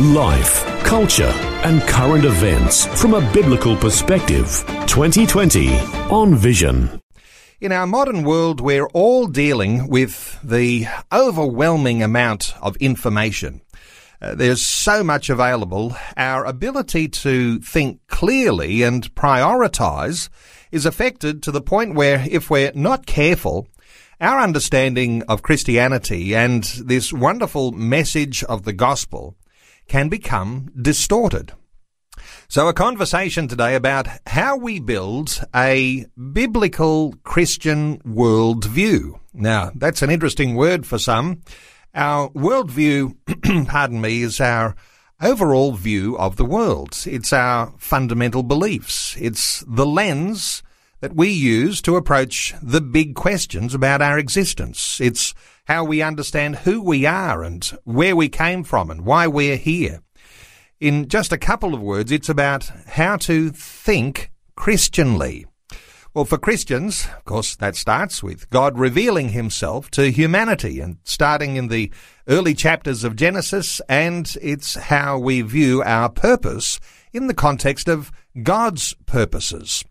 Life, culture, and current events from a biblical perspective. 2020 on Vision. In our modern world, we're all dealing with the overwhelming amount of information. Uh, there's so much available. Our ability to think clearly and prioritize is affected to the point where if we're not careful, our understanding of Christianity and this wonderful message of the gospel can become distorted. So a conversation today about how we build a biblical Christian worldview. Now, that's an interesting word for some. Our worldview, pardon me, is our overall view of the world. It's our fundamental beliefs. It's the lens that we use to approach the big questions about our existence. It's how we understand who we are and where we came from and why we're here. In just a couple of words, it's about how to think Christianly. Well, for Christians, of course, that starts with God revealing himself to humanity and starting in the early chapters of Genesis, and it's how we view our purpose in the context of God's purposes.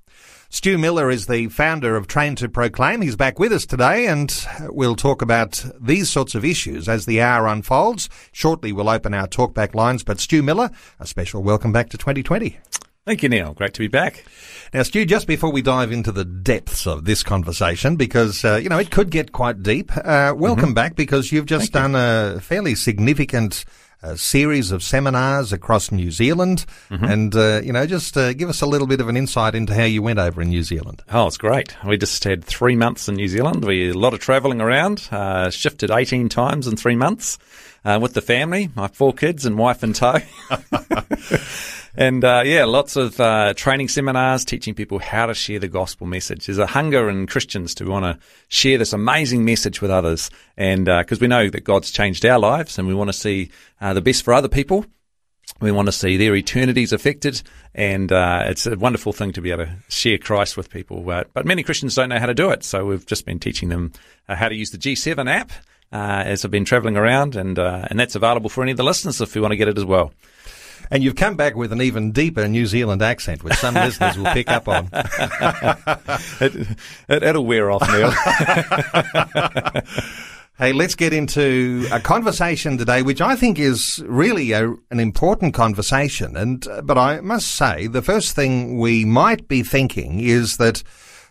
Stu Miller is the founder of Train to Proclaim. He's back with us today and we'll talk about these sorts of issues as the hour unfolds. Shortly we'll open our talkback lines, but Stu Miller, a special welcome back to 2020. Thank you, Neil. Great to be back. Now, Stu, just before we dive into the depths of this conversation, because, uh, you know, it could get quite deep, uh, welcome mm-hmm. back because you've just Thank done you. a fairly significant a series of seminars across New Zealand, mm-hmm. and uh, you know, just uh, give us a little bit of an insight into how you went over in New Zealand. Oh, it's great. We just had three months in New Zealand. We a lot of travelling around. Uh, shifted eighteen times in three months uh, with the family, my four kids and wife in tow. And uh, yeah, lots of uh, training seminars teaching people how to share the gospel message. There's a hunger in Christians to want to share this amazing message with others, and because uh, we know that God's changed our lives, and we want to see uh, the best for other people. We want to see their eternities affected, and uh, it's a wonderful thing to be able to share Christ with people. but many Christians don't know how to do it, so we've just been teaching them how to use the G7 app as I've been travelling around, and and that's available for any of the listeners if you want to get it as well. And you've come back with an even deeper New Zealand accent, which some listeners will pick up on. it, it, will wear off, Neil. Hey, let's get into a conversation today, which I think is really a, an important conversation. And, uh, but I must say, the first thing we might be thinking is that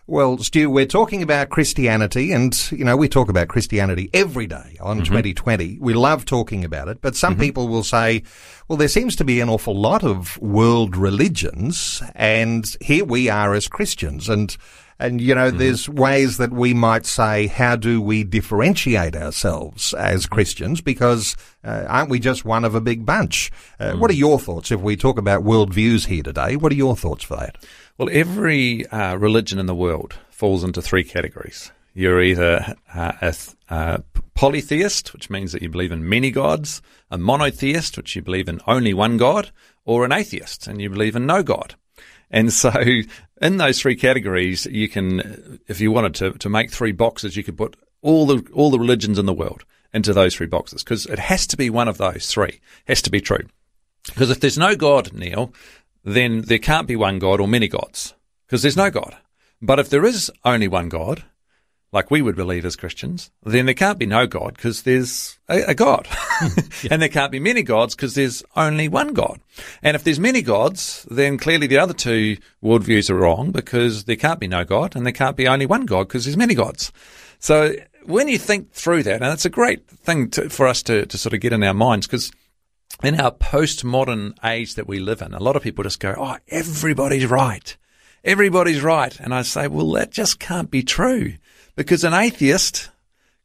well, Stu, we're talking about Christianity and, you know, we talk about Christianity every day on mm-hmm. 2020. We love talking about it, but some mm-hmm. people will say, well, there seems to be an awful lot of world religions and here we are as Christians and, and, you know, mm-hmm. there's ways that we might say, how do we differentiate ourselves as mm-hmm. Christians? Because uh, aren't we just one of a big bunch? Uh, mm. What are your thoughts if we talk about worldviews here today? What are your thoughts for that? Well, every uh, religion in the world falls into three categories. You're either uh, a, a polytheist, which means that you believe in many gods, a monotheist, which you believe in only one God, or an atheist, and you believe in no God. And so in those three categories, you can, if you wanted to, to make three boxes, you could put all the, all the religions in the world into those three boxes because it has to be one of those three. It has to be true. Because if there's no God, Neil, then there can't be one God or many gods because there's no God. But if there is only one God, like we would believe as Christians, then there can't be no God because there's a, a God. yeah. And there can't be many gods because there's only one God. And if there's many gods, then clearly the other two worldviews are wrong because there can't be no God and there can't be only one God because there's many gods. So when you think through that, and it's a great thing to, for us to, to sort of get in our minds because in our postmodern age that we live in, a lot of people just go, Oh, everybody's right. Everybody's right. And I say, well, that just can't be true because an atheist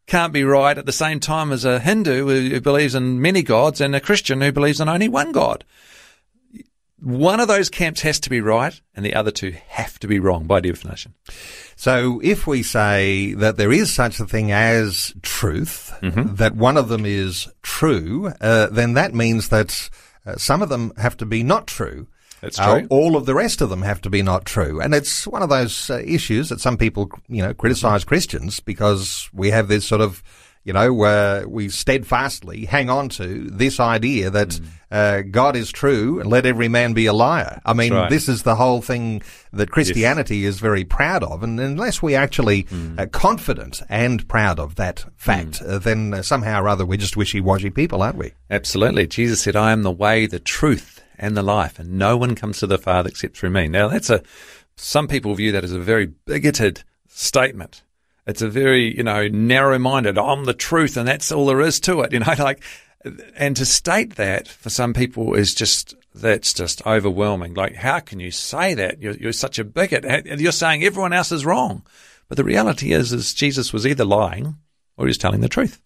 can't be right at the same time as a Hindu who believes in many gods and a Christian who believes in only one God. One of those camps has to be right and the other two have to be wrong by definition. So if we say that there is such a thing as truth, Mm-hmm. that one of them is true, uh, then that means that uh, some of them have to be not true. That's Uh, true. all of the rest of them have to be not true. And it's one of those uh, issues that some people, you know, criticize Christians because we have this sort of, you know, uh, we steadfastly hang on to this idea that Mm. uh, God is true and let every man be a liar. I mean, right. this is the whole thing that Christianity is very proud of. And unless we actually Mm. are confident and proud of that fact, uh, then uh, somehow or other we're just wishy-washy people, aren't we? Absolutely. Jesus said, I am the way, the truth, and the life, and no one comes to the Father except through me. Now, that's a, some people view that as a very bigoted statement. It's a very, you know, narrow minded, I'm the truth, and that's all there is to it, you know, like, and to state that for some people is just, that's just overwhelming. Like, how can you say that? You're, you're such a bigot. You're saying everyone else is wrong. But the reality is, is Jesus was either lying or he's telling the truth.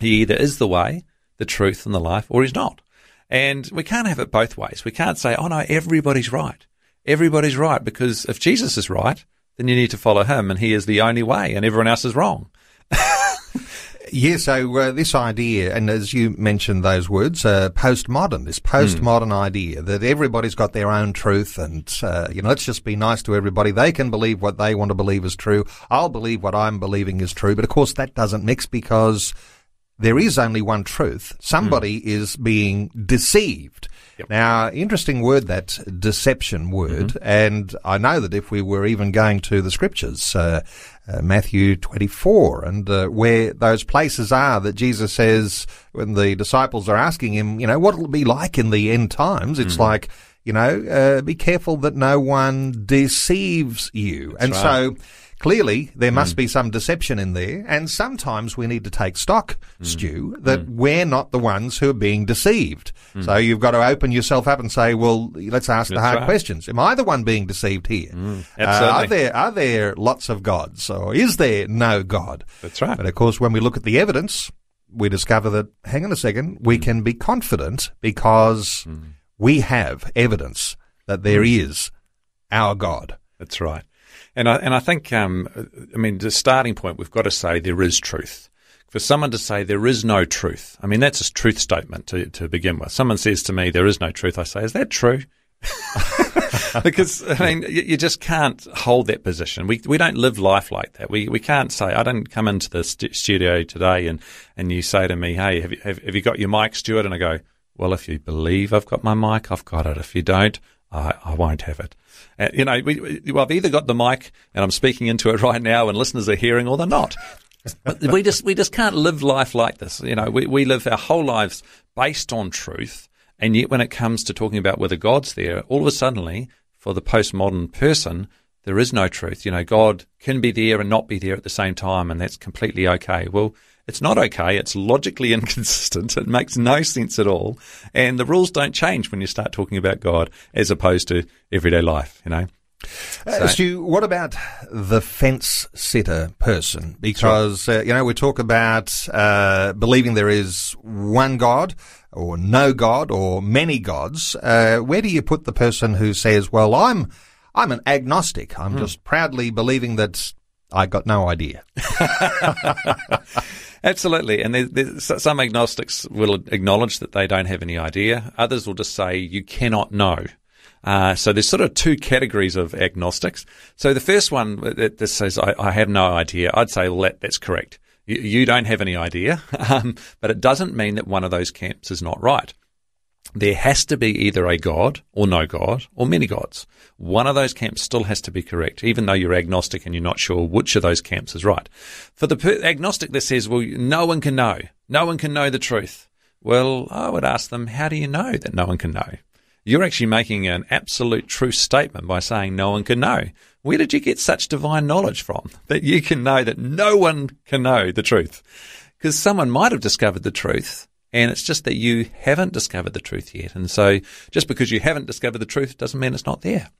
He either is the way, the truth, and the life, or he's not. And we can't have it both ways. We can't say, oh no, everybody's right. Everybody's right, because if Jesus is right, then you need to follow him, and he is the only way, and everyone else is wrong. Yeah, so uh, this idea, and as you mentioned those words, uh, postmodern, this postmodern idea that everybody's got their own truth and, uh, you know, let's just be nice to everybody. They can believe what they want to believe is true. I'll believe what I'm believing is true. But of course that doesn't mix because there is only one truth. Somebody is being deceived. Now, interesting word, that deception word. And I know that if we were even going to the scriptures, uh, uh, Matthew 24, and uh, where those places are that Jesus says when the disciples are asking him, you know, what it'll it be like in the end times? It's like, you know, uh, be careful that no one deceives you. and right. so, Clearly, there must mm. be some deception in there, and sometimes we need to take stock, mm. Stu, that mm. we're not the ones who are being deceived. So you've got to open yourself up and say, "Well, let's ask the hard right. questions. Am I the one being deceived here? Uh, are there are there lots of gods, or is there no God?" That's right. But of course, when we look at the evidence, we discover that, hang on a second, we can be confident because we have evidence that there is our God. That's right. And I, and I think, um, I mean, the starting point, we've got to say there is truth. For someone to say there is no truth, I mean, that's a truth statement to, to begin with. Someone says to me, there is no truth. I say, is that true? because, I mean, you, you just can't hold that position. We, we don't live life like that. We, we can't say, I don't come into the st- studio today and, and you say to me, hey, have you, have, have you got your mic, Stuart? And I go, well, if you believe I've got my mic, I've got it. If you don't, I, I won't have it. You know, we, we, I've either got the mic and I'm speaking into it right now and listeners are hearing or they're not. We just, we just can't live life like this. You know, we, we live our whole lives based on truth. And yet when it comes to talking about whether God's there, all of a suddenly, for the postmodern person, there is no truth. You know, God can be there and not be there at the same time, and that's completely okay. Well, it's not okay. It's logically inconsistent. It makes no sense at all. And the rules don't change when you start talking about God as opposed to everyday life, you know. Uh, Stu, what about the fence sitter person? Because, uh, you know, we talk about uh, believing there is one God or no God or many gods. Uh, where do you put the person who says, well, I'm, I'm an agnostic. I'm just proudly believing that I got no idea. Absolutely. And some agnostics will acknowledge that they don't have any idea. Others will just say you cannot know. Uh, so there's sort of two categories of agnostics. So the first one that that says, I, I have no idea, I'd say, well, that, that's correct. You, you don't have any idea, um, but it doesn't mean that one of those camps is not right. There has to be either a God or no God or many gods. One of those camps still has to be correct, even though you're agnostic and you're not sure which of those camps is right. For the per- agnostic that says, well, no one can know, no one can know the truth. Well, I would ask them, how do you know that no one can know? You're actually making an absolute truth statement by saying no one can know. Where did you get such divine knowledge from that you can know that no one can know the truth? Because someone might have discovered the truth and it's just that you haven't discovered the truth yet. And so just because you haven't discovered the truth doesn't mean it's not there.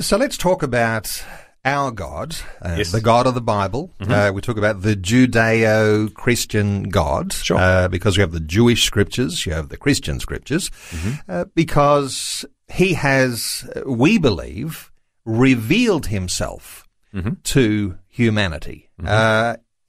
So let's talk about our God, uh, Yes. the God of the Bible. Uh, we talk about the Judeo-Christian God, Sure. uh, because you have the Jewish scriptures, you have the Christian scriptures, uh, because he has, uh, we believe, revealed himself to humanity.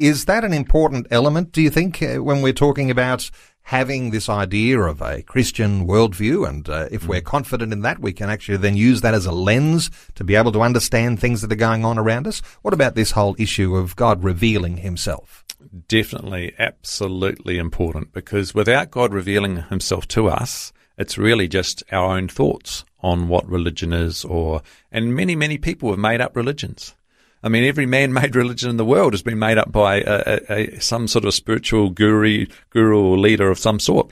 Is that an important element, do you think, uh, when we're talking about having this idea of a Christian worldview? And uh, if we're confident in that, we can actually then use that as a lens to be able to understand things that are going on around us. What about this whole issue of God revealing himself? Definitely, absolutely important because without God revealing himself to us, it's really just our own thoughts on what religion is or, and many, many people have made up religions. I mean, every man-made religion in the world has been made up by a, a, a, some sort of spiritual guru, guru or leader of some sort.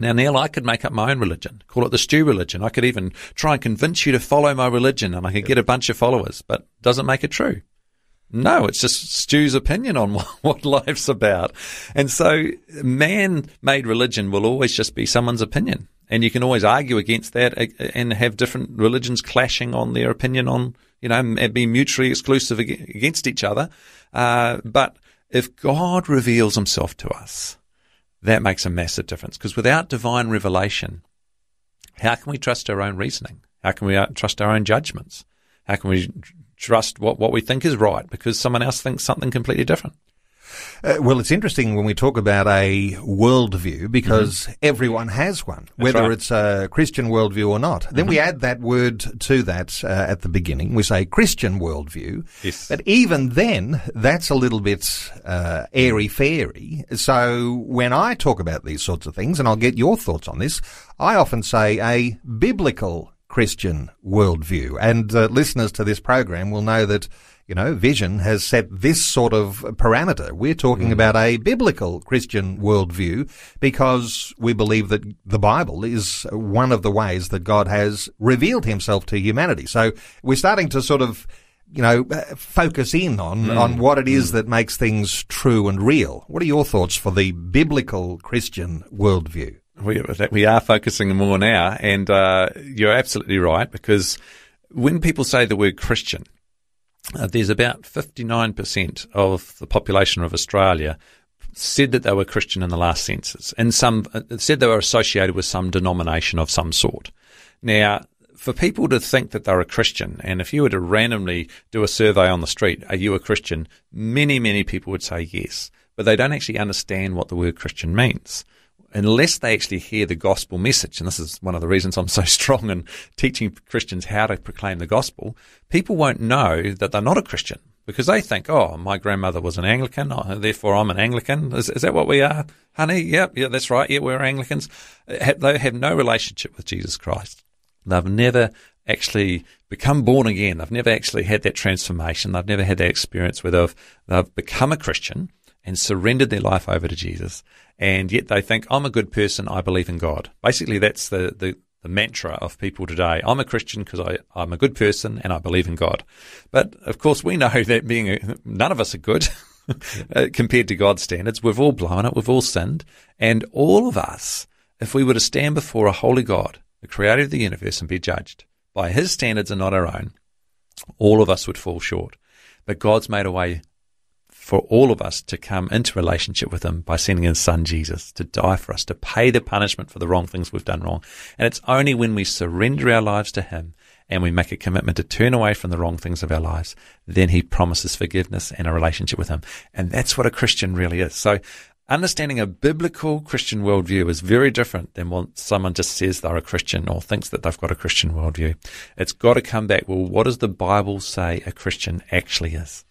Now, Neil, I could make up my own religion, call it the Stu religion. I could even try and convince you to follow my religion and I could get a bunch of followers, but doesn't make it true. No, it's just Stu's opinion on what, life's about. And so man-made religion will always just be someone's opinion. And you can always argue against that and have different religions clashing on their opinion on, you know, and be mutually exclusive against each other. Uh, but if God reveals himself to us, that makes a massive difference because without divine revelation, how can we trust our own reasoning? How can we uh, trust our own judgments? How can we trust what, what we think is right because someone else thinks something completely different? Uh, well, it's interesting when we talk about a worldview because everyone has one, whether right. it's a Christian worldview or not. Then we add that word to that uh, at the beginning. We say Christian worldview. Yes. But even then, that's a little bit uh, airy fairy. So when I talk about these sorts of things, and I'll get your thoughts on this, I often say a biblical Christian worldview. And uh, listeners to this program will know that, you know, Vision has set this sort of parameter. We're talking about a biblical Christian worldview because we believe that the Bible is one of the ways that God has revealed himself to humanity. So we're starting to sort of you know, uh, focus in on, on what it is that makes things true and real. What are your thoughts for the biblical Christian worldview? we, we are focusing more now, and uh, you're absolutely right because when people say the word Christian, uh, there's about 59% of the population of Australia said that they were Christian in the last census, and some uh, said they were associated with some denomination of some sort. Now, for people to think that they're a Christian, and if you were to randomly do a survey on the street, are you a Christian? Many, many people would say yes, but they don't actually understand what the word Christian means unless they actually hear the gospel message, and this is one of the reasons I'm so strong in teaching Christians how to proclaim the gospel, people won't know that they're not a Christian because they think, oh, my grandmother was an Anglican, oh, therefore I'm an Anglican. Is, is that what we are, honey? Yep, yeah, that's right. Yeah, we're Anglicans. They have no relationship with Jesus Christ. They've never actually become born again. They've never actually had that transformation. They've never had that experience where they've, they've become a Christian and surrendered their life over to Jesus. And yet they think, I'm a good person. I believe in God. Basically, that's the, the, the mantra of people today. I'm a Christian because I'm a good person and I believe in God. But of course, we know that being a, none of us are good. uh, compared to God's standards, we've all blown it, we've all sinned, and all of us, if we were to stand before a holy God, the creator of the universe, and be judged by his standards and not our own, all of us would fall short. But God's made a way for all of us to come into relationship with him by sending his son Jesus to die for us, to pay the punishment for the wrong things we've done wrong. And it's only when we surrender our lives to him and we make a commitment to turn away from the wrong things of our lives, then he promises forgiveness and a relationship with him. And that's what a Christian really is. So understanding a biblical Christian worldview is very different than when someone just says they're a Christian or thinks that they've got a Christian worldview. It's got to come back. Well, what does the Bible say a Christian actually is?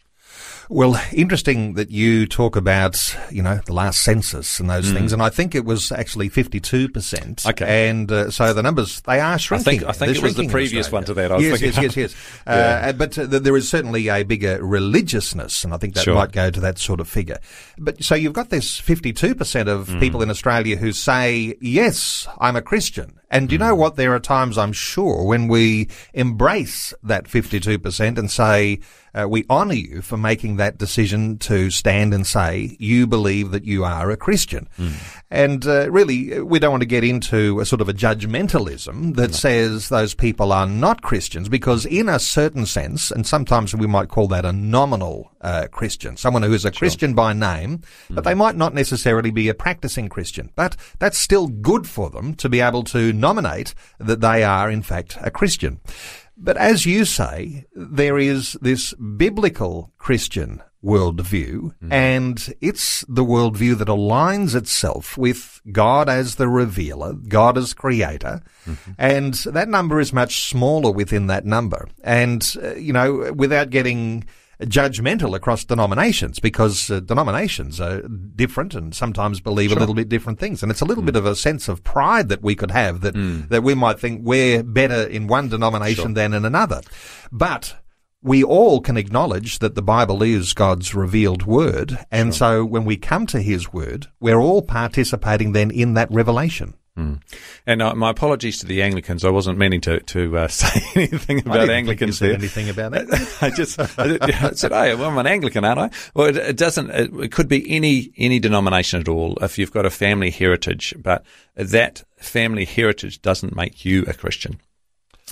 Well, interesting that you talk about, you know, the last census and those things, and I think it was actually 52%. Okay. And uh, so the numbers, they are shrinking. I think They're it was the previous one to that. I was yes, yes, yes, yes, uh, but uh, there is certainly a bigger religiousness, and I think that Sure. might go to that sort of figure. But so you've got this 52% of Hmm. people in Australia who say, yes, I'm a Christian. And do you know what? There are times, I'm sure, when we embrace that 52% and say, uh, we honour you for making that decision to stand and say you believe that you are a Christian. Mm. And uh, really, we don't want to get into a sort of a judgmentalism that no. says those people are not Christians, because in a certain sense, and sometimes we might call that a nominal uh, Christian, someone who is a sure. Christian by name, mm. but they might not necessarily be a practicing Christian. But that's still good for them to be able to nominate that they are, in fact, a Christian. But as you say, there is this biblical Christian worldview, mm. and it's the worldview that aligns itself with God as the revealer, God as creator, mm-hmm. and that number is much smaller within that number. And, uh, you know, without getting judgmental across denominations because uh, denominations are different and sometimes believe sure. a little bit different things. And it's a little mm. bit of a sense of pride that we could have that, mm. that we might think we're better in one denomination sure. than in another. But we all can acknowledge that the Bible is God's revealed word. And sure. so when we come to his word, we're all participating then in that revelation. Mm. And uh, my apologies to the Anglicans. I wasn't meaning to to uh, say anything about Anglicans there. Anything about it? I just I, said, "Hey, well, I'm an Anglican, aren't I?" Well, it, it doesn't. It, it, could be any any denomination at all. If you've got a family heritage, but that family heritage doesn't make you a Christian.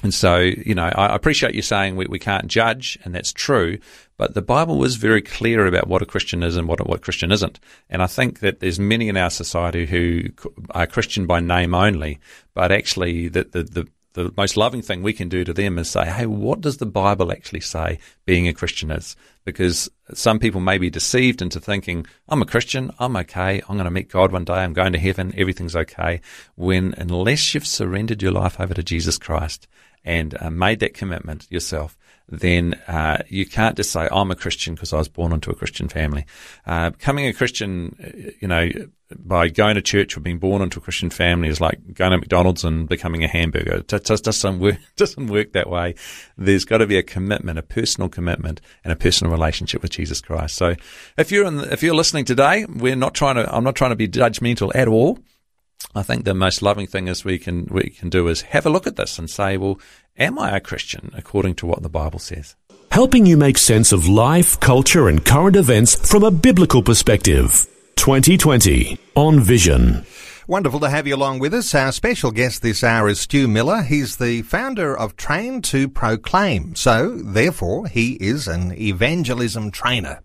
And so, you know, I appreciate you saying we, we can't judge, and that's true. But the Bible was very clear about what a Christian is and what what Christian isn't. And I think that there's many in our society who are Christian by name only, but actually the, the, the the most loving thing we can do to them is say, hey, what does the Bible actually say being a Christian is? Because some people may be deceived into thinking, I'm a Christian, I'm okay, I'm going to meet God one day, I'm going to heaven, everything's okay. When unless you've surrendered your life over to Jesus Christ and uh, made that commitment yourself, then uh, you can't just say, I'm a Christian because I was born into a Christian family. Uh, becoming a Christian, you know, by going to church or being born into a Christian family is like going to McDonald's and becoming a hamburger. It just doesn't work, doesn't work that way. There's got to be a commitment, a personal commitment and a personal relationship with Jesus Christ. So if you're in, the, if you're listening today, we're not trying to, I'm not trying to be judgmental at all. I think the most loving thing is we can we can do is have a look at this and say, well, am I a Christian according to what the Bible says? Helping you make sense of life, culture, and current events from a biblical perspective. 2020 on Vision. Wonderful to have you along with us. Our special guest this hour is Stu Miller. He's the founder of Train to Proclaim. So, therefore, he is an evangelism trainer.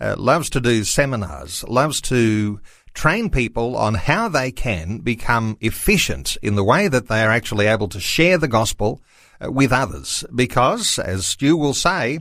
Uh, loves to do seminars, loves to train people on how they can become efficient in the way that they are actually able to share the gospel uh, with others. Because, as Stu will say,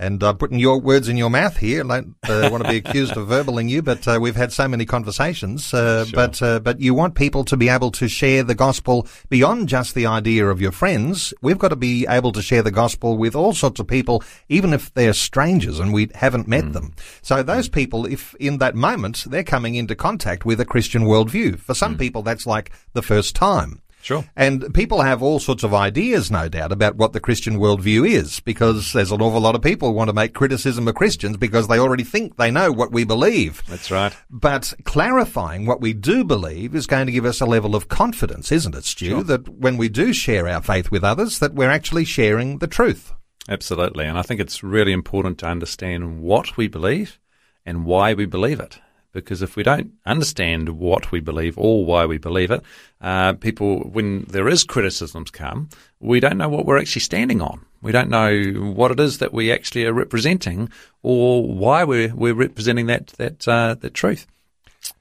and I'm putting your words in your mouth here. I don't uh, want to be accused of verbaling you, but uh, we've had so many conversations. Uh, sure. But uh, but you want people to be able to share the gospel beyond just the idea of your friends. We've got to be able to share the gospel with all sorts of people, even if they're strangers and we haven't met mm. them. So those mm. people, if in that moment they're coming into contact with a Christian worldview, for some mm. people that's like the first time. Sure. And people have all sorts of ideas, no doubt, about what the Christian worldview is, because there's an awful lot of people who want to make criticism of Christians because they already think they know what we believe. That's right. But clarifying what we do believe is going to give us a level of confidence, isn't it, Stu, sure. that when we do share our faith with others, that we're actually sharing the truth. Absolutely. And I think it's really important to understand what we believe and why we believe it because if we don't understand what we believe or why we believe it, uh, people, when there is criticisms come, we don't know what we're actually standing on. We don't know what it is that we actually are representing or why we're, we're representing that, that, uh, that truth.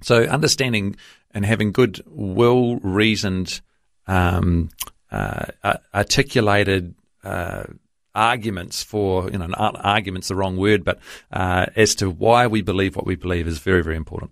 So understanding and having good, well reasoned, um, uh, articulated, uh, arguments for, you know, argument's the wrong word, but uh, as to why we believe what we believe is very, very important.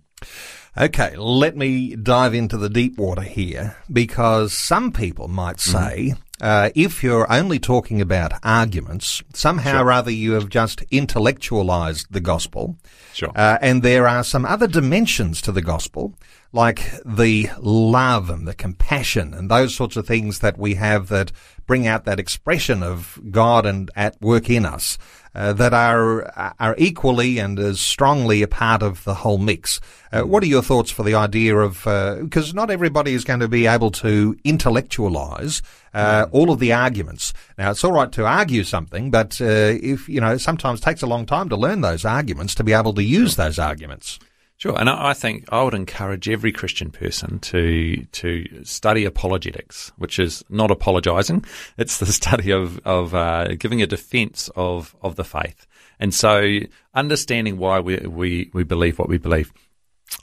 Okay, let me dive into the deep water here because some people might mm-hmm. say mm-hmm. uh, if you're only talking about arguments, somehow sure. or other you have just intellectualized the gospel. Sure. Uh, and there are some other dimensions to the gospel like the love and the compassion and those sorts of things that we have that bring out that expression of God and at work in us uh, that are are equally and as strongly a part of the whole mix. Uh, what are your thoughts for the idea of because uh, not everybody is going to be able to intellectualize uh, all of the arguments. Now it's all right to argue something, but uh, if you know sometimes takes a long time to learn those arguments to be able to use those arguments. Sure, and I think I would encourage every Christian person to to study apologetics, which is not apologising; it's the study of of uh, giving a defence of of the faith, and so understanding why we we we believe what we believe.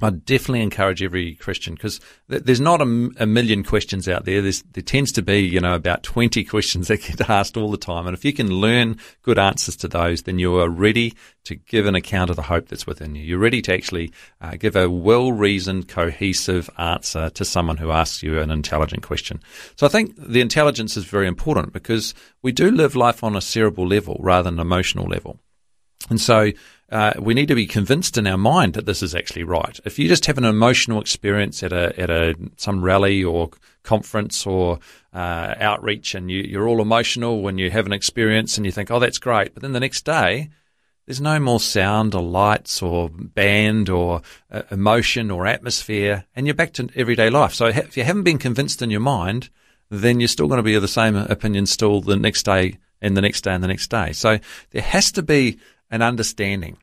I definitely encourage every Christian because th- there's not a, a, million questions out there. There's, there tends to be, you know, about 20 questions that get asked all the time. And if you can learn good answers to those, then you are ready to give an account of the hope that's within you. You're ready to actually uh, give a well-reasoned, cohesive answer to someone who asks you an intelligent question. So I think the intelligence is very important because we do live life on a cerebral level rather than an emotional level. And so uh, we need to be convinced in our mind that this is actually right. If you just have an emotional experience at a at a some rally or conference or uh, outreach, and you, you're all emotional when you have an experience, and you think, "Oh, that's great," but then the next day, there's no more sound or lights or band or uh, emotion or atmosphere, and you're back to everyday life. So if you haven't been convinced in your mind, then you're still going to be of the same opinion still the next day and the next day and the next day. So there has to be an understanding.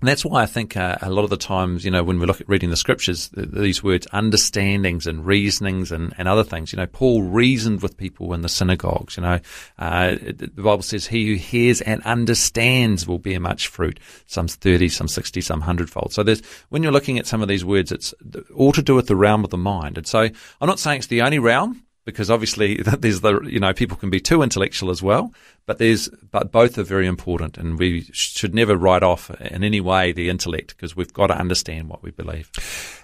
And that's why I think uh, a lot of the times, you know, when we look at reading the scriptures, these words, understandings and reasonings and, and other things, you know, Paul reasoned with people in the synagogues, you know, uh, the Bible says he who hears and understands will bear much fruit. Some 30, some 60, some hundredfold. So there's, when you're looking at some of these words, it's all to do with the realm of the mind. And so I'm not saying it's the only realm, because obviously there's the you know people can be too intellectual as well, but there's but both are very important, and we should never write off in any way the intellect because we've got to understand what we believe.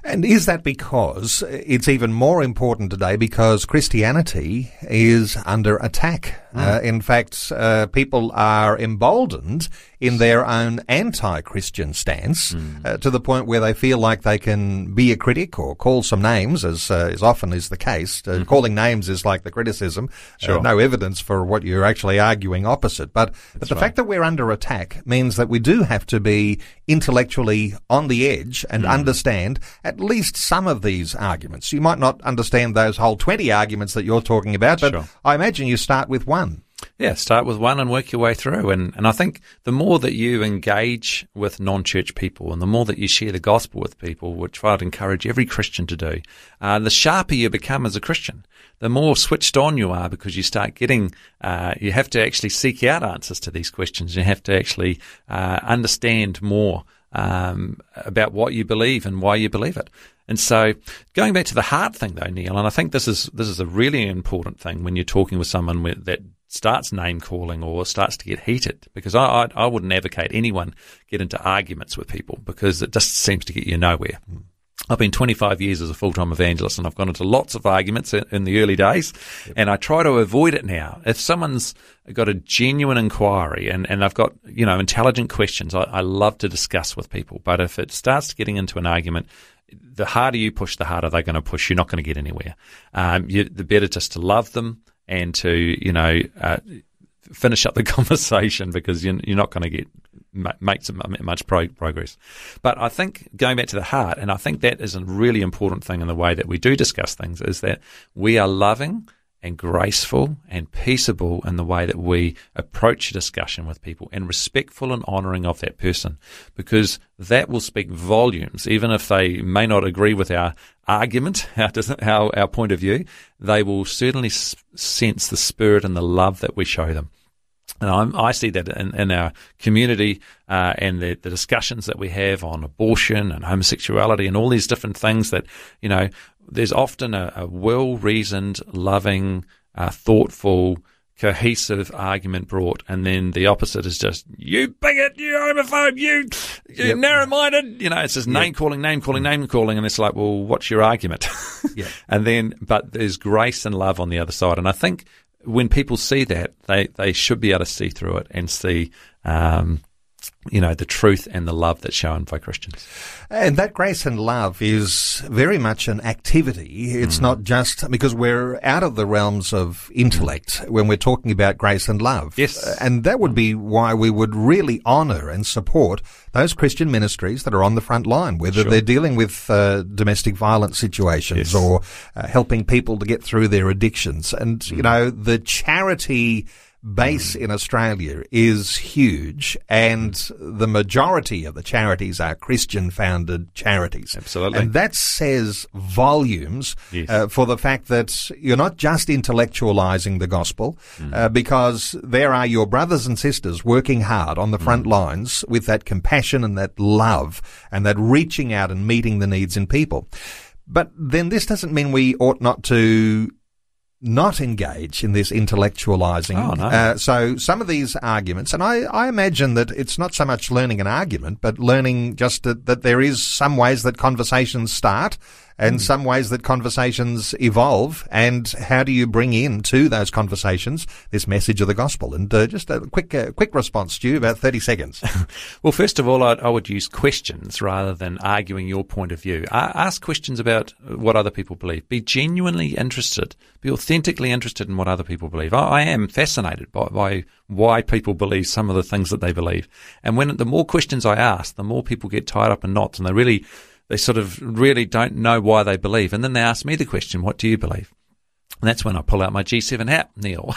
And is that because it's even more important today because Christianity is under attack? Mm. Uh, in fact, uh, people are emboldened in their own anti-Christian stance mm. uh, to the point where they feel like they can be a critic or call some names, as uh, as often is the case. Mm-hmm. Calling names is like the criticism. Uh, sure. no evidence for what you're actually arguing opposite. But, but the right. fact that we're under attack means that we do have to be intellectually on the edge and mm. understand at least some of these arguments. You might not understand those whole 20 arguments that you're talking about, but sure. I imagine you start with one. Yeah, start with one and work your way through. And, and I think the more that you engage with non church people and the more that you share the gospel with people, which I'd encourage every Christian to do, uh, the sharper you become as a Christian. The more switched on you are because you start getting, uh, you have to actually seek out answers to these questions. You have to actually uh, understand more um, about what you believe and why you believe it. And so, going back to the heart thing, though, Neil, and I think this is this is a really important thing when you're talking with someone with, that starts name calling or starts to get heated, because I, I, I wouldn't advocate anyone get into arguments with people because it just seems to get you nowhere. Mm. I've been 25 years as a full-time evangelist and I've gone into lots of arguments in, in the early days yep. and I try to avoid it now. If someone's got a genuine inquiry and, and I've got, you know, intelligent questions, I, I love to discuss with people. But if it starts getting into an argument, the harder you push, the harder they're going to push. You're not going to get anywhere. Um, you, the better just to love them and to, you know, uh, finish up the conversation because you're, you're not going to get make some much pro- progress. But I think going back to the heart, and I think that is a really important thing in the way that we do discuss things, is that we are loving and graceful and peaceable in the way that we approach a discussion with people and respectful and honouring of that person because that will speak volumes. Even if they may not agree with our argument, our, our, our point of view, they will certainly sense the spirit and the love that we show them. And I'm, i see that in, in our community uh, and the, the, discussions that we have on abortion and homosexuality and all these different things that, you know, there's often a, a well reasoned, loving, uh, thoughtful, cohesive argument brought, and then the opposite is just you bigot, you homophobe, you, you yep. narrow-minded. You know, it's just yep. name calling, name calling, name calling, and it's like, well, what's your argument? yep. And then, but there's grace and love on the other side, and I think when people see that, they, they should be able to see through it and see um, you know, the truth and the love that's shown by Christians. And that grace and love is very much an activity. It's mm. not just because we're out of the realms of intellect when we're talking about grace and love. Yes. And that would be why we would really honour and support those Christian ministries that are on the front line, whether sure. they're dealing with uh, domestic violence situations yes. or uh, helping people to get through their addictions. And, mm. you know, the charity base in Australia is huge, and the majority of the charities are Christian founded charities. Absolutely. And that says volumes yes. uh, for the fact that you're not just intellectualizing the gospel, mm. uh, because there are your brothers and sisters working hard on the front mm. lines with that compassion and that love and that reaching out and meeting the needs in people. But then this doesn't mean we ought not to not engage in this intellectualizing. Oh, no. uh, so some of these arguments, and I, I, imagine that it's not so much learning an argument, but learning just that, that there is some ways that conversations start and mm. some ways that conversations evolve and how do you bring in to those conversations this message of the gospel? And uh, just a quick uh, quick response Stu about 30 seconds. Well first of all I'd, I would use questions rather than arguing your point of view. Ask questions about what other people believe. Be genuinely interested. Be authentically interested in what other people believe. I, I am fascinated by, by why people believe some of the things that they believe. And when the more questions I ask the more people get tied up in knots and they really they sort of really don't know why they believe. And then they ask me the question, what do you believe? And that's when I pull out my G7 app, Neil.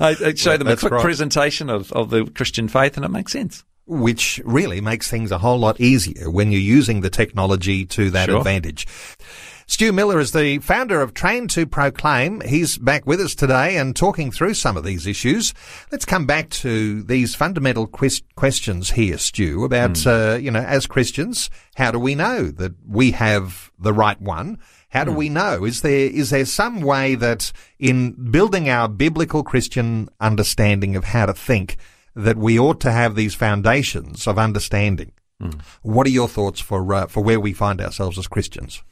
I, I, show them a quick right. presentation of, of the Christian faith and it makes sense. Which really makes things a whole lot easier when you're using the technology to that sure. advantage. Stu Miller is the founder of Train to Proclaim. He's back with us today and talking through some of these issues. Let's come back to these fundamental quest- questions here, Stu, about, mm. uh, you know, as Christians, how do we know that we have the right one? How do mm. we know? Is there is there some way that in building our biblical Christian understanding of how to think that we ought to have these foundations of understanding? Mm. What are your thoughts for uh, for where we find ourselves as Christians?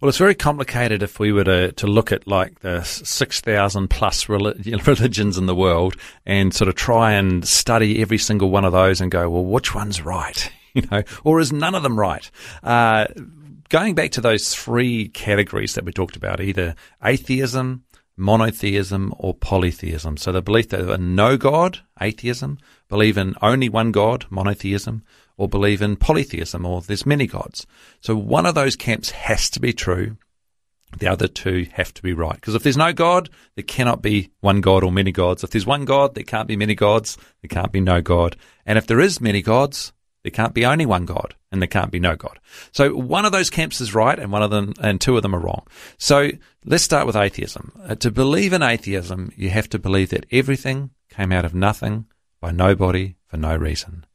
Well, it's very complicated if we were to, to look at like the 6,000 plus religions in the world and sort of try and study every single one of those and go, well, which one's right? You know, or is none of them right? Uh, going back to those three categories that we talked about, either atheism, monotheism, or polytheism. So the belief that there are no God, atheism, believe in only one God, monotheism, or believe in polytheism or there's many gods. So one of those camps has to be true. The other two have to be right. Because if there's no God, there cannot be one God or many gods. If there's one God, there can't be many gods. There can't be no God. And if there is many gods, there can't be only one God and there can't be no God. So one of those camps is right and one of them and two of them are wrong. So let's start with atheism. Uh, to believe in atheism, you have to believe that everything came out of nothing by nobody for no reason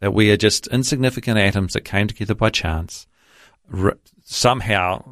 that we are just insignificant atoms that came together by chance, somehow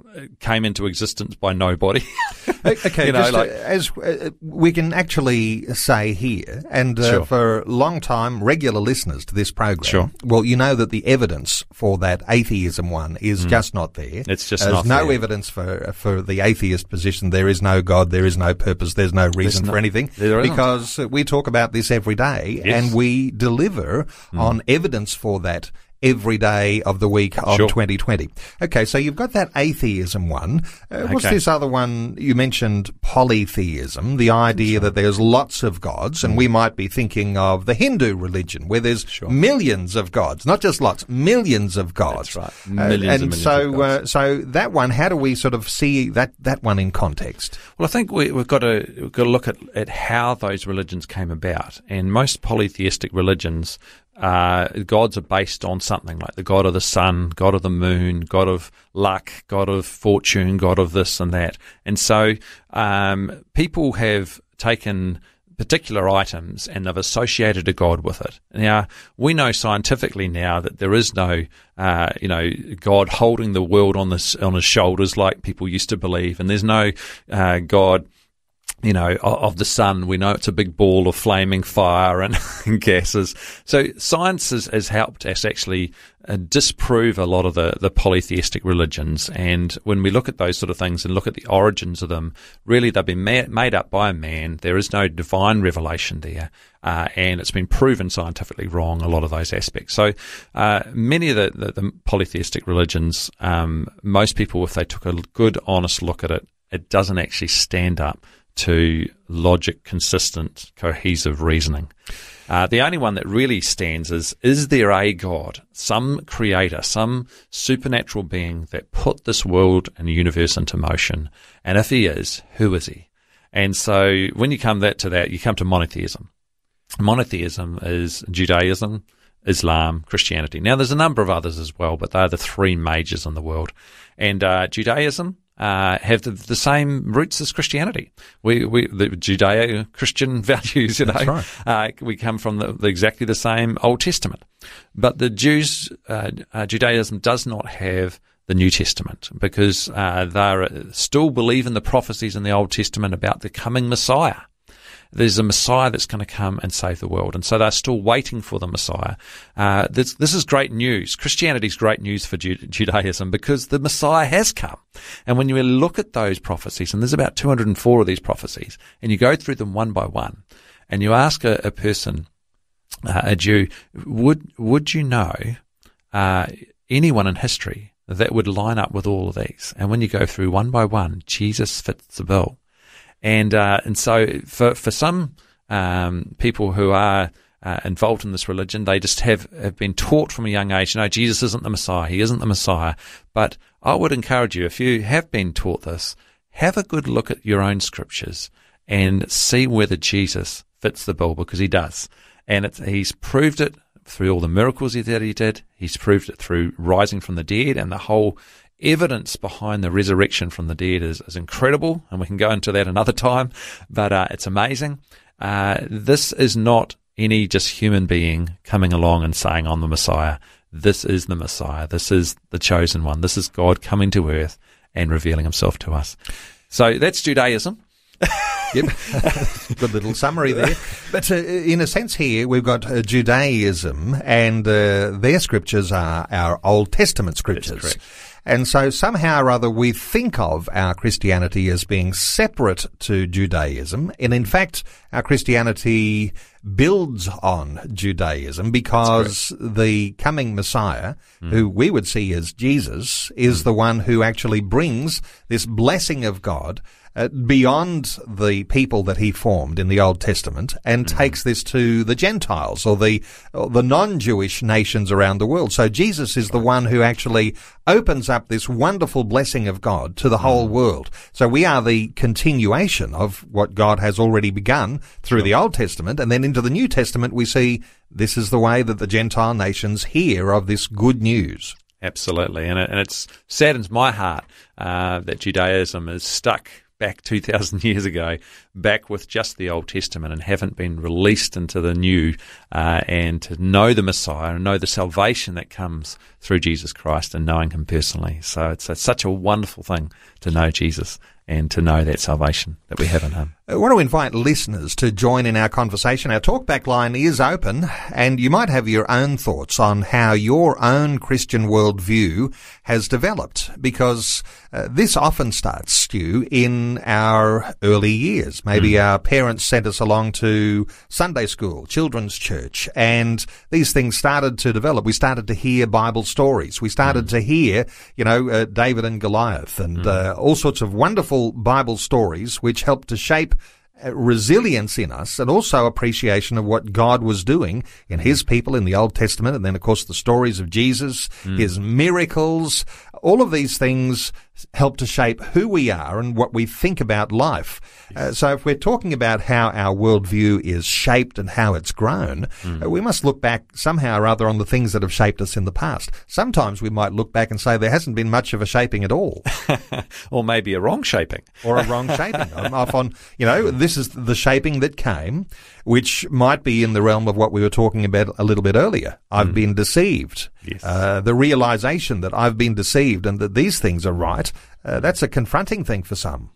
came into existence by nobody. okay, you know, like, as uh, we can actually say here, and uh, sure. for long time regular listeners to this program, sure. well, you know that the evidence for that atheism one is mm. just not there. It's just There's no there. evidence for for the atheist position. There is no God. There is no purpose. There's no reason there's for no, anything because we talk about this every day, yes. and we deliver mm. on evidence for that every day of the week of sure. 2020. Okay, so you've got that atheism one. Uh, okay. What's this other one? You mentioned polytheism, the idea sure. that there's lots of gods, and we might be thinking of the Hindu religion where there's sure. millions of gods, not just lots, millions of gods. That's right, millions uh, and, and so, uh, so that one, how do we sort of see that that one in context? Well, I think we, have got to we've got to look at, at how those religions came about, and most polytheistic religions uh, gods are based on something like the god of the sun, god of the moon, god of luck, god of fortune, god of this and that. And so um, people have taken particular items and they've associated a god with it. Now we know scientifically now that there is no, uh, you know, God holding the world on this on his shoulders like people used to believe, and there's no uh, God you know, of, the sun. We know it's a big ball of flaming fire and, gases. So science has, has helped us actually uh, disprove a lot of the, the polytheistic religions. And when we look at those sort of things and look at the origins of them, really they've been ma- made up by a man. There is no divine revelation there. Uh, and it's been proven scientifically wrong, a lot of those aspects. So, uh, many of the, the, the polytheistic religions, um, most people, if they took a good, honest look at it, it doesn't actually stand up to logic, consistent, cohesive reasoning. Uh, the only one that really stands is, is there a God, some creator, some supernatural being that put this world and universe into motion? And if he is, who is he? And so when you come that to that, you come to monotheism. Monotheism is Judaism, Islam, Christianity. Now there's a number of others as well, but they're the three majors in the world. And uh, Judaism uh, have the, the, same roots as Christianity. We, we the Judeo-Christian values, you know, right. uh, we come from the, the, exactly the same Old Testament. But the Jews, uh, uh Judaism does not have the New Testament because uh, they still believe in the prophecies in the Old Testament about the coming Messiah there's a Messiah that's going to come and save the world. And so they're still waiting for the Messiah. Uh, this, this is great news. Christianity is great news for Ju- Judaism because the Messiah has come. And when you look at those prophecies, and there's about 204 of these prophecies, and you go through them one by one, and you ask a, a person, uh, a Jew, would, would you know, uh, anyone in history that would line up with all of these? And when you go through one by one, Jesus fits the bill. And uh, and so for for some um, people who are uh, involved in this religion, they just have, have been taught from a young age, no, Jesus isn't the Messiah. He isn't the Messiah. But I would encourage you, if you have been taught this, have a good look at your own scriptures and see whether Jesus fits the bill because he does. And he's proved it through all the miracles that he did. He's proved it through rising from the dead and the whole evidence behind the resurrection from the dead is, is incredible, and we can go into that another time, but uh, it's amazing. Uh, this is not any just human being coming along and saying, I'm the Messiah. This is the Messiah. This is the chosen one. This is God coming to earth and revealing himself to us. So that's Judaism. yep. Good little summary there. But uh, in a sense, here we've got uh, Judaism, and uh, their scriptures are our Old Testament scriptures. And so somehow or other we think of our Christianity as being separate to Judaism. And in fact, our Christianity builds on Judaism because the coming Messiah, mm. who we would see as Jesus, is mm. the one who actually brings this blessing of God uh, beyond the people that he formed in the Old Testament and mm-hmm. takes this to the Gentiles or the or the non-Jewish nations around the world. So Jesus is the one who actually opens up this wonderful blessing of God to the whole mm. world. So we are the continuation of what God has already begun through the Old Testament and then into the New Testament we see this is the way that the Gentile nations hear of this good news. Absolutely, and it, and it's saddens my heart uh, that Judaism is stuck back 2,000 years ago, back with just the Old Testament and haven't been released into the new, uh, and to know the Messiah and know the salvation that comes through Jesus Christ and knowing Him personally. So it's, it's such a wonderful thing to know Jesus and to know that salvation that we have in Him. I want to invite listeners to join in our conversation. Our talkback line is open and you might have your own thoughts on how your own Christian worldview has developed because uh, this often starts, Stu, in our early years. Maybe mm. our parents sent us along to Sunday school, children's church, and these things started to develop. We started to hear Bible stories. We started mm. to hear, you know, uh, David and Goliath and mm. uh, all sorts of wonderful Bible stories which helped to shape resilience in us and also appreciation of what God was doing in his people in the Old Testament. And then, of course, the stories of Jesus, mm. his miracles, all of these things help to shape who we are and what we think about life. Uh, so if we're talking about how our worldview is shaped and how it's grown, mm. uh, we must look back somehow or other on the things that have shaped us in the past. Sometimes we might look back and say there hasn't been much of a shaping at all. or maybe a wrong shaping. or a wrong shaping. I'm off on, you know, this is the shaping that came, which might be in the realm of what we were talking about a little bit earlier. I've mm. been deceived. Yes. Uh, the realization that I've been deceived and that these things are right, uh, that's a confronting thing for some.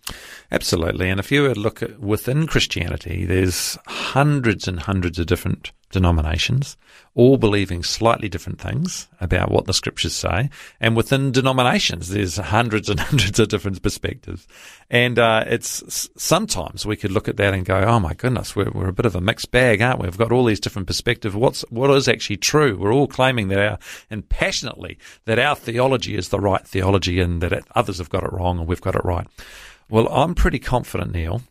Absolutely. And if you were to look at within Christianity, there's hundreds and hundreds of different denominations, all believing slightly different things about what the scriptures say. And within denominations, there's hundreds and hundreds of different perspectives. And uh, it's sometimes we could look at that and go, "Oh my goodness, we're, we're a bit of a mixed bag, aren't we? We've got all these different perspectives. What's what is actually true? We're all claiming that our and passionately that our theology is the right theology, and that others have got it wrong and we've got it right." Well, I'm pretty confident, Neil,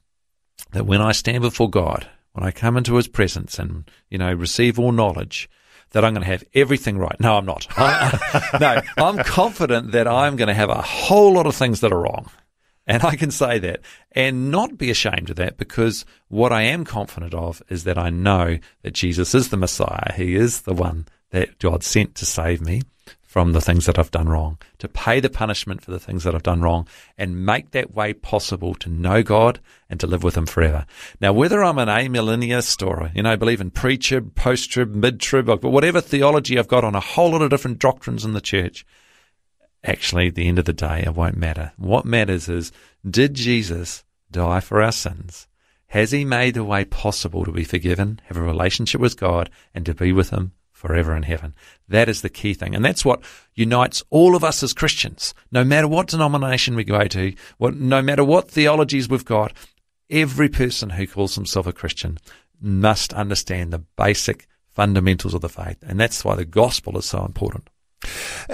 that when I stand before God when I come into his presence and, you know, receive all knowledge, that I'm going to have everything right. No, I'm not. no, I'm confident that I'm going to have a whole lot of things that are wrong. And I can say that and not be ashamed of that because what I am confident of is that I know that Jesus is the Messiah. He is the one that God sent to save me from the things that I've done wrong, to pay the punishment for the things that I've done wrong, and make that way possible to know God and to live with Him forever. Now, whether I'm an amillennialist or, you know, believe in pre-trib, post-trib, mid-trib, but whatever theology I've got on a whole lot of different doctrines in the church, actually, at the end of the day, it won't matter. What matters is, did Jesus die for our sins? Has He made the way possible to be forgiven, have a relationship with God, and to be with Him forever in heaven. That is the key thing. And that's what unites all of us as Christians. No matter what denomination we go to, what, no matter what theologies we've got, every person who calls himself a Christian must understand the basic fundamentals of the faith. And that's why the gospel is so important.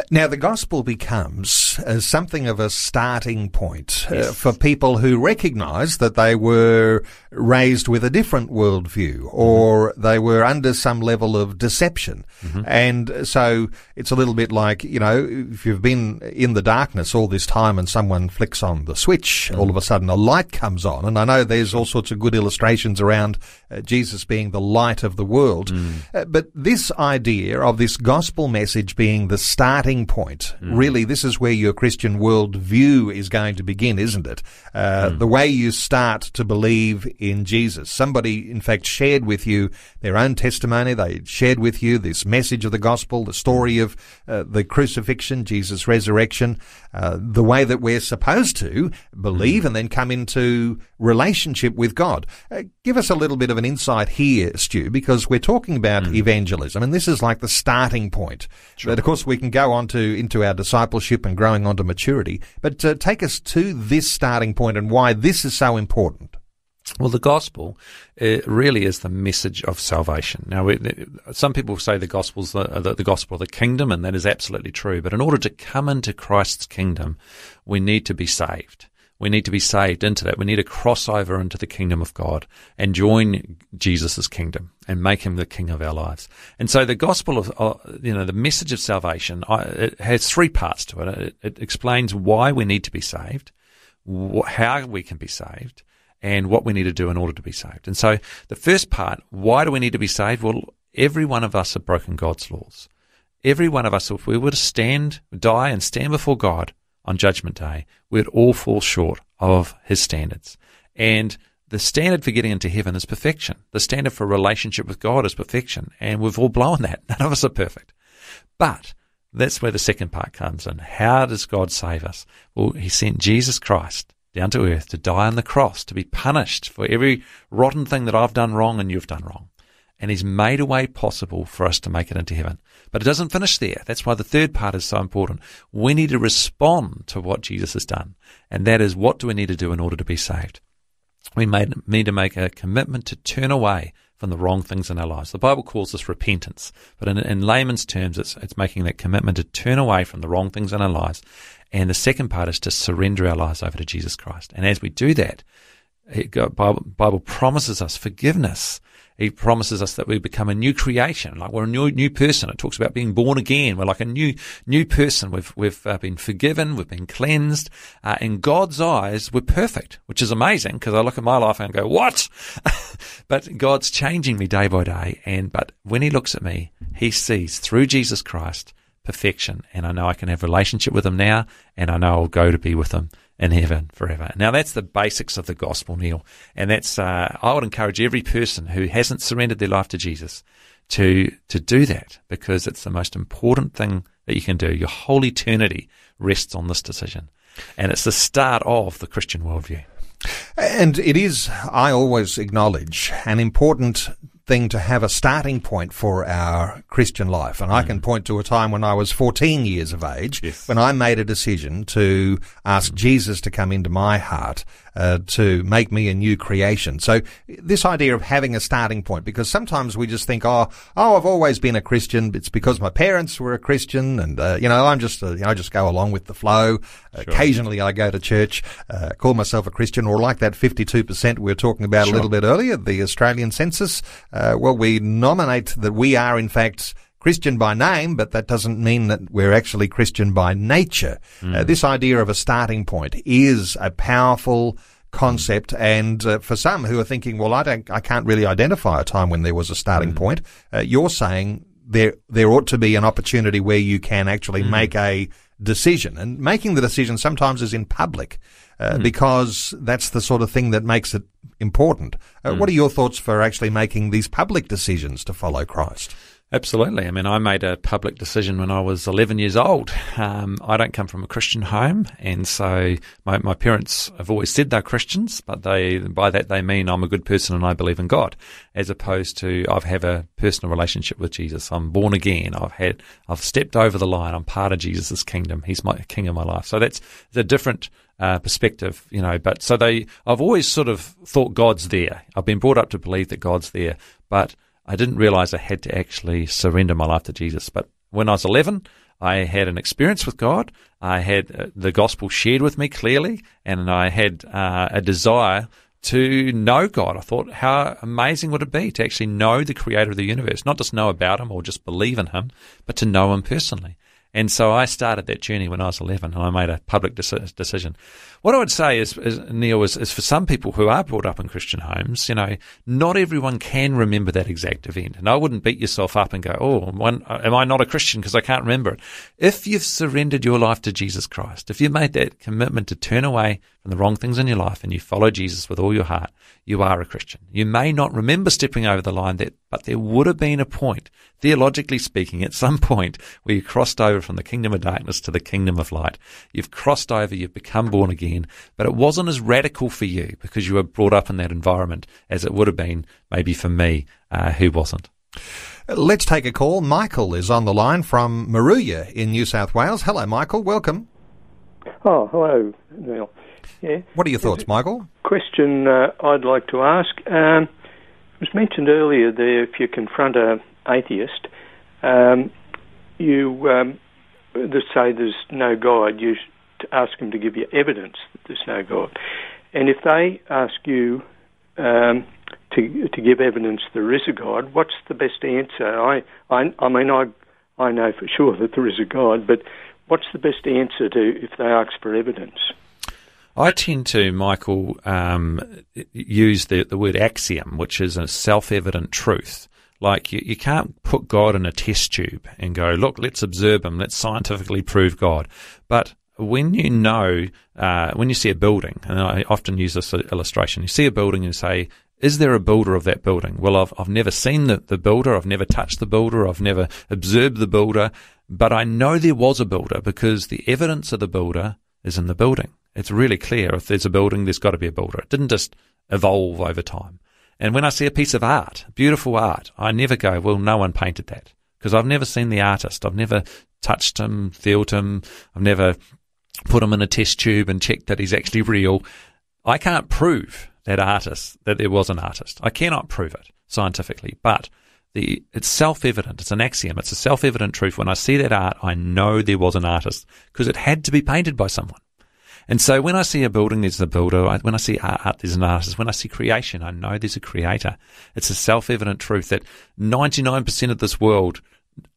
Now, the gospel becomes uh, something of a starting point uh, for people who recognize that they were raised with a different worldview mm-hmm. or mm-hmm. they were under some level of deception. Mm-hmm. And so it's a little bit like, you know, if you've been in the darkness all this time and someone flicks on the switch, mm-hmm. all of a sudden a light comes on. And I know there's all sorts of good illustrations around uh, Jesus being the light of the world. Mm. Uh, but this idea of this gospel message being the starting point, mm. really, this is where your Christian worldview is going to begin, isn't it? Uh, mm. The way you start to believe in Jesus. Somebody, in fact, shared with you their own testimony. They shared with you this message of the gospel, the story of uh, the crucifixion, Jesus' resurrection, uh, the way that we're supposed to believe mm. and then come into relationship with God. Uh, give us a little bit of an insight here, Stu, because we're talking about mm. evangelism, and this is like the starting point. Sure. But of course, we can go on to into our discipleship and growing on to maturity. But uh, take us to this starting point and why this is so important. Well, the gospel really is the message of salvation. Now, some people say the gospel is the, the, the, gospel of the kingdom, and that is absolutely true. But in order to come into Christ's kingdom, we need to be saved. We need to be saved into that. We need to cross over into the kingdom of God and join Jesus' kingdom and make him the king of our lives. And so the gospel of, uh, you know, the message of salvation, it has three parts to it. It, it explains why we need to be saved, wh- how we can be saved, and what we need to do in order to be saved. And so the first part, why do we need to be saved? Well, every one of us have broken God's laws. Every one of us, if we were to stand, die and stand before God on judgment day, we'd all fall short of his standards. And the standard for getting into heaven is perfection. The standard for relationship with God is perfection. And we've all blown that. None of us are perfect. But that's where the second part comes in. How does God save us? Well, he sent Jesus Christ down to earth to die on the cross, to be punished for every rotten thing that I've done wrong and you've done wrong. And he's made a way possible for us to make it into heaven. But it doesn't finish there. That's why the third part is so important. We need to respond to what Jesus has done. And that is what do we need to do in order to be saved? We need to make a commitment to turn away from the wrong things in our lives. The Bible calls this repentance, but in, in layman's terms, it's, it's making that commitment to turn away from the wrong things in our lives. And the second part is to surrender our lives over to Jesus Christ. And as we do that, Bible, Bible promises us forgiveness he promises us that we become a new creation, like we're a new new person. It talks about being born again. We're like a new new person. We've we've uh, been forgiven. We've been cleansed. Uh, in God's eyes, we're perfect, which is amazing because I look at my life and go, "What?" but God's changing me day by day. And but when He looks at me, He sees through Jesus Christ perfection, and I know I can have relationship with Him now, and I know I'll go to be with Him in heaven forever. Now that's the basics of the gospel, Neil, and that's uh, I would encourage every person who hasn't surrendered their life to Jesus to to do that because it's the most important thing that you can do. Your whole eternity rests on this decision, and it's the start of the Christian worldview. And it is, I always acknowledge, an important thing to have a starting point for our Christian life. And mm. I can point to a time when I was 14 years of age yes. when I made a decision to ask mm. Jesus to come into my heart uh, to make me a new creation. So this idea of having a starting point, because sometimes we just think, oh, oh, I've always been a Christian. It's because my parents were a Christian, and uh, you know, I'm just, uh, you know, I just go along with the flow. Sure. Occasionally, I go to church, uh, call myself a Christian, or like that 52% we were talking about sure. a little bit earlier, the Australian census. Uh, well, we nominate that we are in fact Christian by name, but that doesn't mean that we're actually Christian by nature. Mm. Uh, this idea of a starting point is a powerful concept. And uh, for some who are thinking, well, I don't, I can't really identify a time when there was a starting mm. point. Uh, you're saying there, there ought to be an opportunity where you can actually mm. make a decision and making the decision sometimes is in public. Uh, mm. because that's the sort of thing that makes it important. Uh, mm. What are your thoughts for actually making these public decisions to follow Christ? Absolutely. I mean, I made a public decision when I was 11 years old. Um, I don't come from a Christian home, and so my, my parents have always said they're Christians, but they by that they mean I'm a good person and I believe in God, as opposed to I have a personal relationship with Jesus. I'm born again. I've had I've stepped over the line. I'm part of Jesus' kingdom. He's my king of my life. So that's a different uh, perspective, you know. But so they, I've always sort of thought God's there. I've been brought up to believe that God's there, but I didn't realize I had to actually surrender my life to Jesus. But when I was 11, I had an experience with God. I had uh, the gospel shared with me clearly, and I had uh, a desire to know God. I thought, how amazing would it be to actually know the creator of the universe? Not just know about him or just believe in him, but to know him personally. And so I started that journey when I was 11 and I made a public decision. What I would say is, is Neil, is, is, for some people who are brought up in Christian homes, you know, not everyone can remember that exact event. And I wouldn't beat yourself up and go, oh, am I not a Christian because I can't remember it? If you've surrendered your life to Jesus Christ, if you've made that commitment to turn away from the wrong things in your life and you follow Jesus with all your heart, you are a Christian. You may not remember stepping over the line, that, but there would have been a point, theologically speaking, at some point where you crossed over from the kingdom of darkness to the kingdom of light. You've crossed over, you've become born again, but it wasn't as radical for you because you were brought up in that environment as it would have been maybe for me, uh, who wasn't. Let's take a call. Michael is on the line from Moruya in New South Wales. Hello, Michael. Welcome. Oh, hello, Neil. Yeah. What are your thoughts, Michael? Question uh, I'd like to ask. Um, it was mentioned earlier there if you confront an atheist, um, you um, say there's no God, you ask them to give you evidence that there's no God. And if they ask you um, to to give evidence there is a God, what's the best answer? I I, I mean I I know for sure that there is a God, but what's the best answer to if they ask for evidence? I tend to, Michael, um, use the, the word axiom, which is a self evident truth. Like you, you can't put God in a test tube and go, look, let's observe him, let's scientifically prove God. But when you know, uh, when you see a building, and I often use this illustration, you see a building and you say, is there a builder of that building? Well, I've, I've never seen the, the builder, I've never touched the builder, I've never observed the builder, but I know there was a builder because the evidence of the builder is in the building. It's really clear if there's a building, there's got to be a builder. It didn't just evolve over time. And when I see a piece of art, beautiful art, I never go, well, no one painted that because I've never seen the artist. I've never touched him, felt him. I've never put him in a test tube and check that he's actually real. I can't prove that artist, that there was an artist. I cannot prove it scientifically, but the, it's self-evident. It's an axiom. It's a self-evident truth. When I see that art, I know there was an artist because it had to be painted by someone. And so when I see a building, there's a builder. When I see art, there's an artist. When I see creation, I know there's a creator. It's a self-evident truth that 99% of this world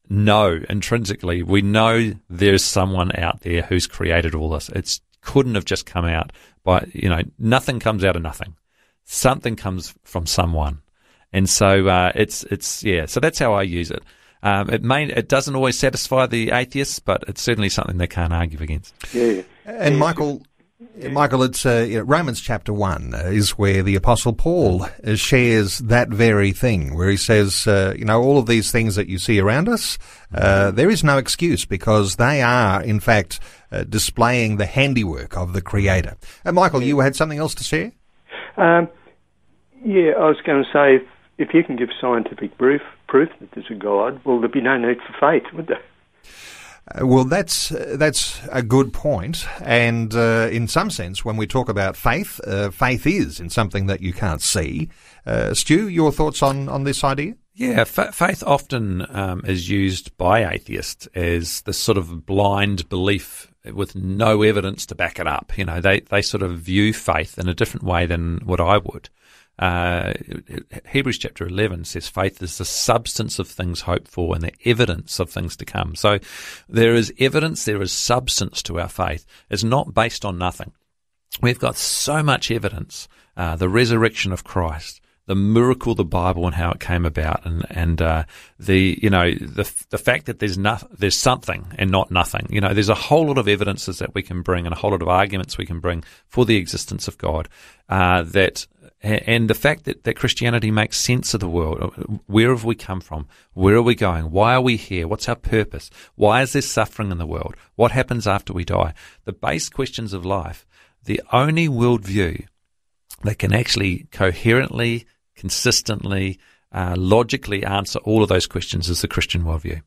know intrinsically. We know there's someone out there who's created all this. It couldn't have just come out by, you know, nothing comes out of nothing. Something comes from someone. And so, uh, it's, it's, yeah, so that's how I use it. Um, it may, it doesn't always satisfy the atheists, but it's certainly something they can't argue against. Yeah. And Michael, Michael, it's uh, Romans chapter one uh, is where the apostle Paul uh, shares that very thing, where he says, uh, you know, all of these things that you see around us, uh, there is no excuse because they are, in fact, uh, displaying the handiwork of the Creator. Michael, you had something else to share? Um, yeah, I was going to say, if, if you can give scientific proof proof that there's a God, well, there'd be no need for faith, would there? Uh, well, that's uh, that's a good point, and uh, in some sense, when we talk about faith, uh, faith is in something that you can't see. Uh, Stu, your thoughts on on this idea? Yeah, fa- faith often um, is used by atheists as this sort of blind belief with no evidence to back it up. You know, they they sort of view faith in a different way than what I would. Uh, Hebrews chapter 11 says faith is the substance of things hoped for and the evidence of things to come. So there is evidence, there is substance to our faith. It's not based on nothing. We've got so much evidence, uh, the resurrection of Christ, the miracle the Bible and how it came about, and and uh, the you know the the fact that there's no, there's something and not nothing. You know, there's a whole lot of evidences that we can bring and a whole lot of arguments we can bring for the existence of God. Uh, that and the fact that, that Christianity makes sense of the world. Where have we come from? Where are we going? Why are we here? What's our purpose? Why is there suffering in the world? What happens after we die? The base questions of life. The only worldview that can actually coherently, consistently, uh, logically answer all of those questions is the Christian worldview.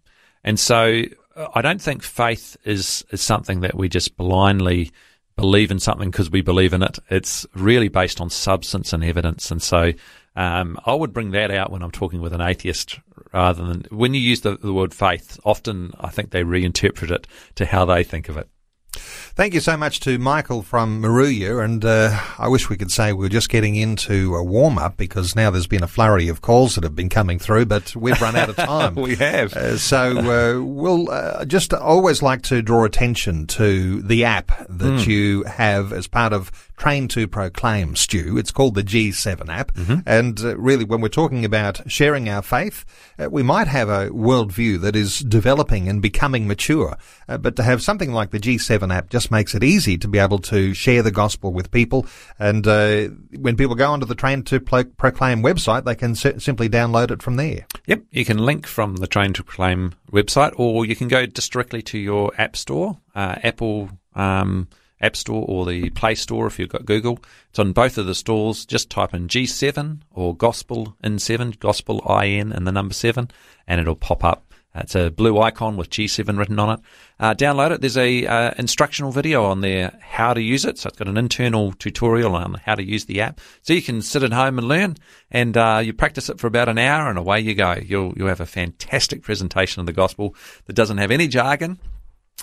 And so uh, I don't think faith is, is something that we just blindly believe in something because we believe in it. It's really based on substance and evidence. And so um, I would bring that out when I'm talking with an atheist rather than when you use the, the word faith. Often I think they reinterpret it to how they think of it. Thank you so much to Michael from Moruya, and uh, I wish we could say we are just getting into a warm up because now there's been a flurry of calls that have been coming through, but we've run out of time. we have. Uh, so uh, we'll uh, just always like to draw attention to the app that mm. you have as part of Train to Proclaim, Stu. It's called the G7 app. Mm-hmm. And uh, really, when we're talking about sharing our faith, uh, we might have a worldview that is developing and becoming mature. Uh, but to have something like the G7 app just makes it easy to be able to share the gospel with people. And uh, when people go onto the Train to Pro- Proclaim website, they can s- simply download it from there. Yep, you can link from the Train to Proclaim website, or you can go just directly to your app store, uh, Apple. Um, App Store or the Play Store if you've got Google. It's on both of the stores. Just type in G7 or Gospel in 7, Gospel IN and the number 7, and it'll pop up. It's a blue icon with G7 written on it. Uh, download it. There's a uh, instructional video on there how to use it. So it's got an internal tutorial on how to use the app. So you can sit at home and learn, and uh, you practice it for about an hour, and away you go. You'll you'll have a fantastic presentation of the gospel that doesn't have any jargon.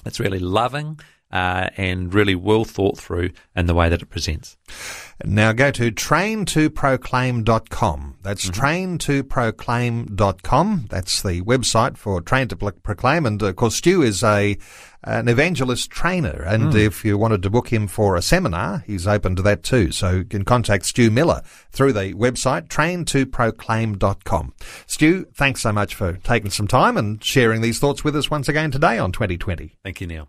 It's really loving uh, and really well thought through in the way that it presents. Now go to traintoproclaim.com. That's mm-hmm. traintoproclaim.com. That's the website for Train to Proclaim. And of course, Stu is a an evangelist trainer. And mm. if you wanted to book him for a seminar, he's open to that too. So you can contact Stu Miller through the website traintoproclaim.com. Stu, thanks so much for taking some time and sharing these thoughts with us once again today on 2020. Thank you, Neil.